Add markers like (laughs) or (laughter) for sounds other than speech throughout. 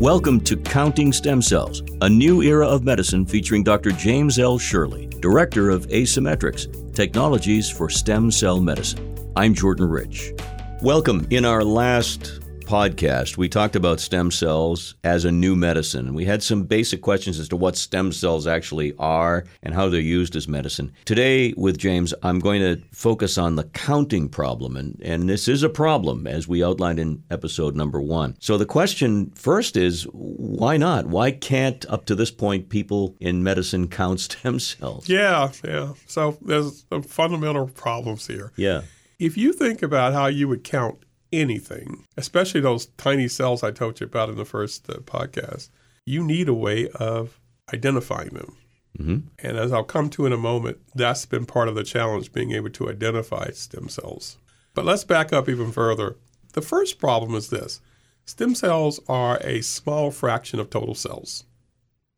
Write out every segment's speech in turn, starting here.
Welcome to Counting Stem Cells, a new era of medicine featuring Dr. James L. Sherley, Director of Asymmetrex, Technologies for Stem Cell Medicine. I'm Jordan Rich. Welcome. In our last podcast, we talked about stem cells as a new medicine. We had some basic questions as to what stem cells actually are and how they're used as medicine. Today, with James, I'm going to focus on the counting problem. And, and this is a problem, as we outlined in episode number one. So the question first is why not? Why can't, up to this point, people in medicine (laughs) count stem cells? Yeah, yeah. So there's some fundamental problems here. Yeah. If you think about how you would count anything, especially those tiny cells I told you about in the first uh, podcast, you need a way of identifying them. Mm-hmm. And as I'll come to in a moment, that's been part of the challenge being able to identify stem cells. But let's back up even further. The first problem is this stem cells are a small fraction of total cells.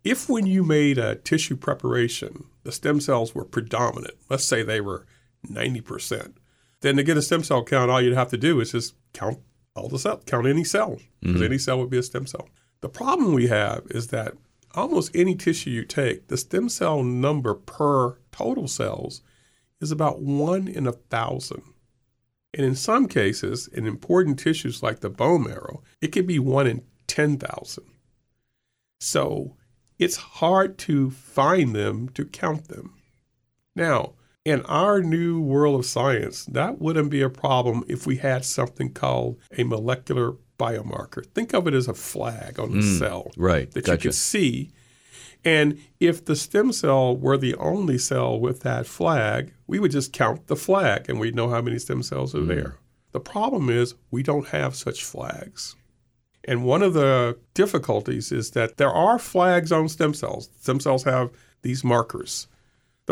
If when you made a tissue preparation, the stem cells were predominant, let's say they were 90%, then to get a stem cell count, all you'd have to do is just count all the cells, count any cell, because Mhm. any cell would be a stem cell. The problem we have is that almost any tissue you take, the stem cell number per total cells is about one in a thousand. And in some cases, in important tissues like the bone marrow, it could be one in 10,000. So it's hard to find them to count them. Now, in our new world of science, that wouldn't be a problem if we had something called a molecular biomarker. Think of it as a flag on the Mm, cell Right. that you gotcha. could see. And if the stem cell were the only cell with that flag, we would just count the flag and we'd know how many stem cells are there. The problem is we don't have such flags. And one of the difficulties is that there are flags on stem cells. Stem cells have these markers.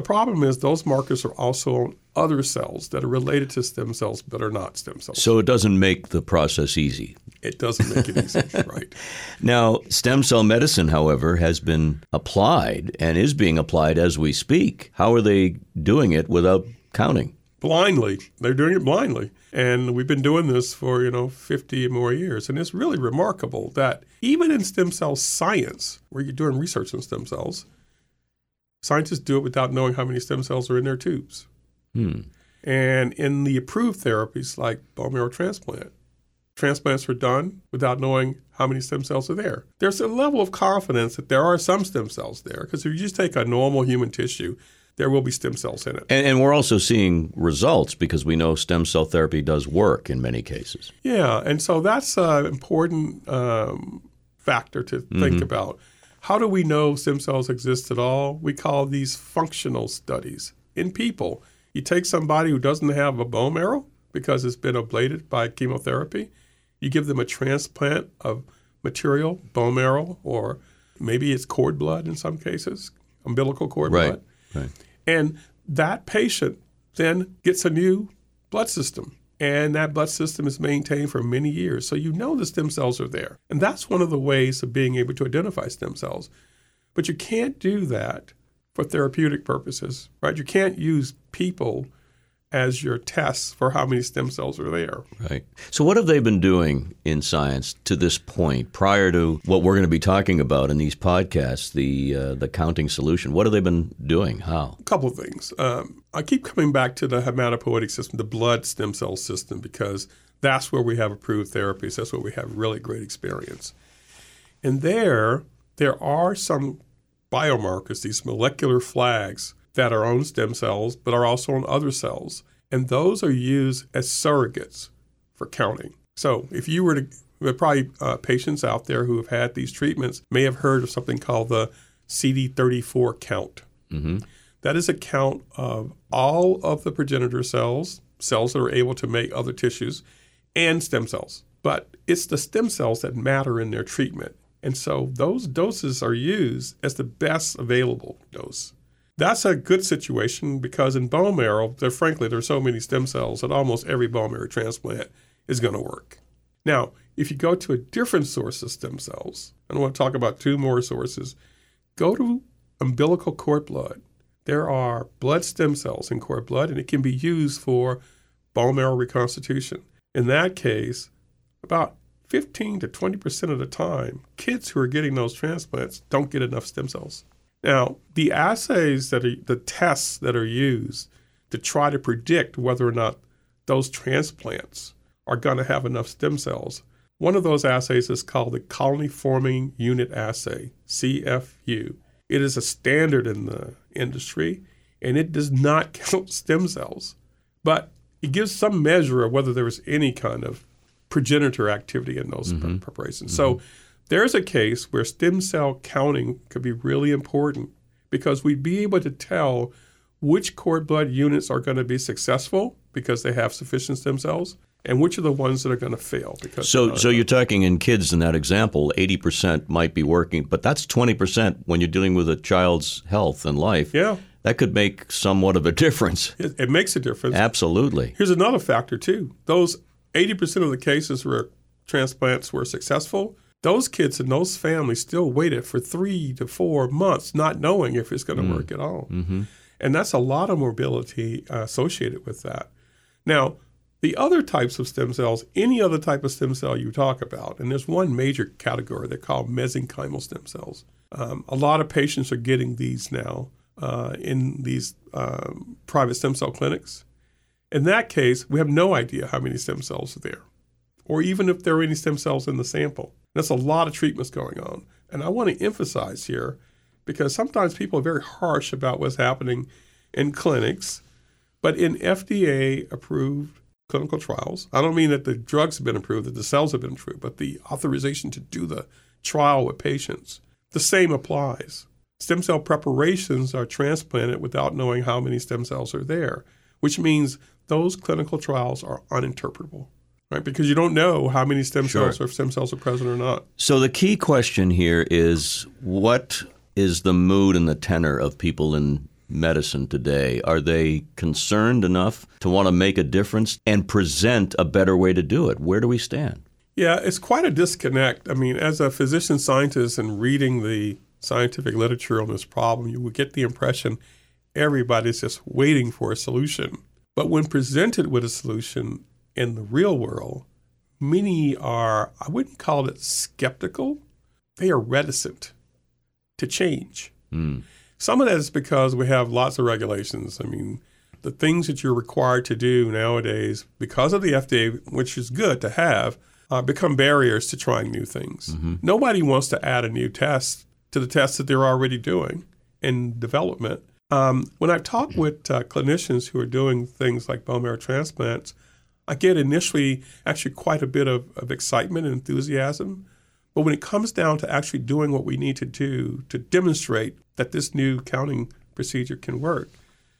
The problem is those markers are also on other cells that are related to stem cells but are not stem cells. So it doesn't make the process easy. it doesn't make it easy, (laughs) right? Now, stem cell medicine, however, has been applied and is being applied as we speak. How are they doing it without counting? blindly. They're doing it blindly. And we've been doing this for, you know, 50 more years. And it's really remarkable that even in stem cell science, where you're doing research on stem cells, scientists do it without knowing how many stem cells are in their tubes. Hmm. And in the approved therapies like bone marrow transplant, transplants are done without knowing how many stem cells are there. There's a level of confidence that there are some stem cells there because if you just take a normal human tissue, there will be stem cells in it. And, and we're also seeing results because we know stem cell therapy does work in many cases. Yeah, and so that's an important um, factor to think about. How do we know stem cells exist at all? We call these functional studies in people. You take somebody who doesn't have a bone marrow because it's been ablated by chemotherapy, you give them a transplant of material, bone marrow, or maybe it's cord blood in some cases, umbilical cord Right, blood. right. And that patient then gets a new blood system. And that blood system is maintained for many years. So you know the stem cells are there. And that's one of the ways of being able to identify stem cells. But you can't do that for therapeutic purposes, right? You can't use people as your tests for how many stem cells are there. Right. So, what have they been doing in science to this point, prior to what we're going to be talking about in these podcasts, the uh, the counting solution? What have they been doing? How? A couple of things. Um, I keep coming back to the hematopoietic system, the blood stem cell system, because that's where we have approved therapies. That's where we have really great experience. And there, there are some biomarkers, these molecular flags that are on stem cells, but are also on other cells. And those are used as surrogates for counting. So if you were to, there are probably uh, patients out there who have had these treatments may have heard of something called the CD34 count. hmm That is a count of all of the progenitor cells, cells that are able to make other tissues, and stem cells. But it's the stem cells that matter in their treatment. And so those doses are used as the best available dose. That's a good situation because in bone marrow, frankly, there are so many stem cells that almost every bone marrow transplant is going to work. Now, if you go to a different source of stem cells, and I want to talk about two more sources, go to umbilical cord blood. There are blood stem cells in cord blood, and it can be used for bone marrow reconstitution. In that case, about 15 to 20% of the time, kids who are getting those transplants don't get enough stem cells. Now, the assays that are the tests that are used to try to predict whether or not those transplants are going to have enough stem cells. One of those assays is called the colony forming unit assay, CFU. It is a standard in the industry and it does not (laughs) count stem cells, but it gives some measure of whether there was any kind of progenitor activity in those mm-hmm. preparations. Mm-hmm. So there's a case where stem cell counting could be really important because we'd be able to tell which cord blood units are going to be successful because they have sufficient stem cells and which are the ones that are going to fail because so so you're talking in kids in that example 80% might be working but that's 20% when you're dealing with a child's health and life. Yeah. That could make somewhat of a difference. (laughs) It, it makes a difference. Absolutely. Here's another factor too. Those 80% of the cases where transplants were successful those kids and those families still waited for three to four months not knowing if it's going to mm. work at all mm-hmm. and that's a lot of morbidity uh, associated with that now the other types of stem cells, any other type of stem cell you talk about, and there's one major category they're called mesenchymal stem cells. Um, a lot of patients are getting these now uh, in these um, private stem cell clinics. In that case, we have no idea how many stem cells are there, or even if there are any stem cells in the sample. That's a lot of treatments going on. And I want to emphasize here because sometimes people are very harsh about what's happening in clinics, but in FDA approved clinical trials. I don't mean that the drugs have been approved, that the cells have been approved, but the authorization to do the trial with patients. The same applies. Stem cell preparations are transplanted without knowing how many stem cells are there, which means those clinical trials are uninterpretable. Right, because you don't know how many stem sure. cells or if stem cells are present or not. So the key question here is what is the mood and the tenor of people in medicine today? Are they concerned enough to want to make a difference and present a better way to do it? Where do we stand? Yeah, it's quite a disconnect. I mean, as a physician scientist and reading the scientific literature on this problem, you would get the impression everybody's just waiting for a solution. But when presented with a solution in the real world, many are, I wouldn't call it skeptical, they are reticent to change. Mm. Some of that is because we have lots of regulations. I mean, the things that you're required to do nowadays, because of the FDA, which is good to have, uh, become barriers to trying new things. Mm-hmm. Nobody wants to add a new test to the tests that they're already doing in development. Um, when I've talked with uh, clinicians who are doing things like bone marrow transplants, I get initially actually quite a bit of, of excitement and enthusiasm. But when it comes down to actually doing what we need to do to demonstrate that this new counting procedure can work,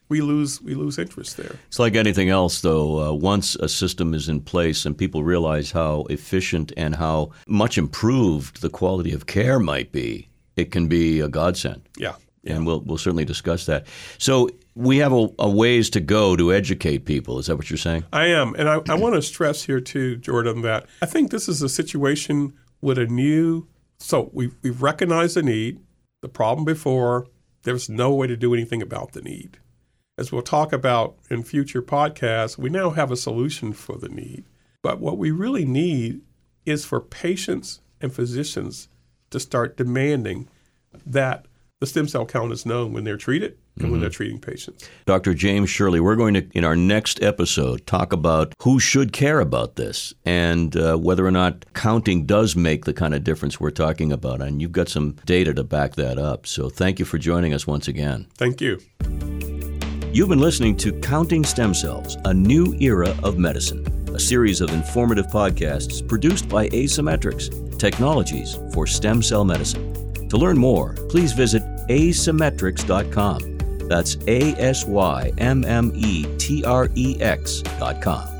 we lose we lose interest there. It's like anything else, though. Uh, once a system is in place and people realize how efficient and how much improved the quality of care might be, it can be a godsend. Yeah. Yeah. And we'll we'll certainly discuss that. So we have a, a, ways to go to educate people. Is that what you're saying? I am, and I, I want to stress here too, Jordan, that I think this is a situation with a new. So we we've recognized the need the problem before, there was no way to do anything about the need. As we'll talk about in future podcasts, we now have a solution for the need. But what we really need is for patients and physicians to start demanding that the stem cell count is known when they're treated and mm-hmm. when they're treating patients. Dr. James Sherley, we're going to, in our next episode, talk about who should care about this and uh, whether or not counting does make the kind of difference we're talking about. And you've got some data to back that up. So thank you for joining us once again. Thank you. You've been listening to Counting Stem Cells, a new era of medicine, a series of informative podcasts produced by Asymmetrex, technologies for stem cell medicine. To learn more, please visit asymmetrex.com. That's A S Y M M E T R E X.com.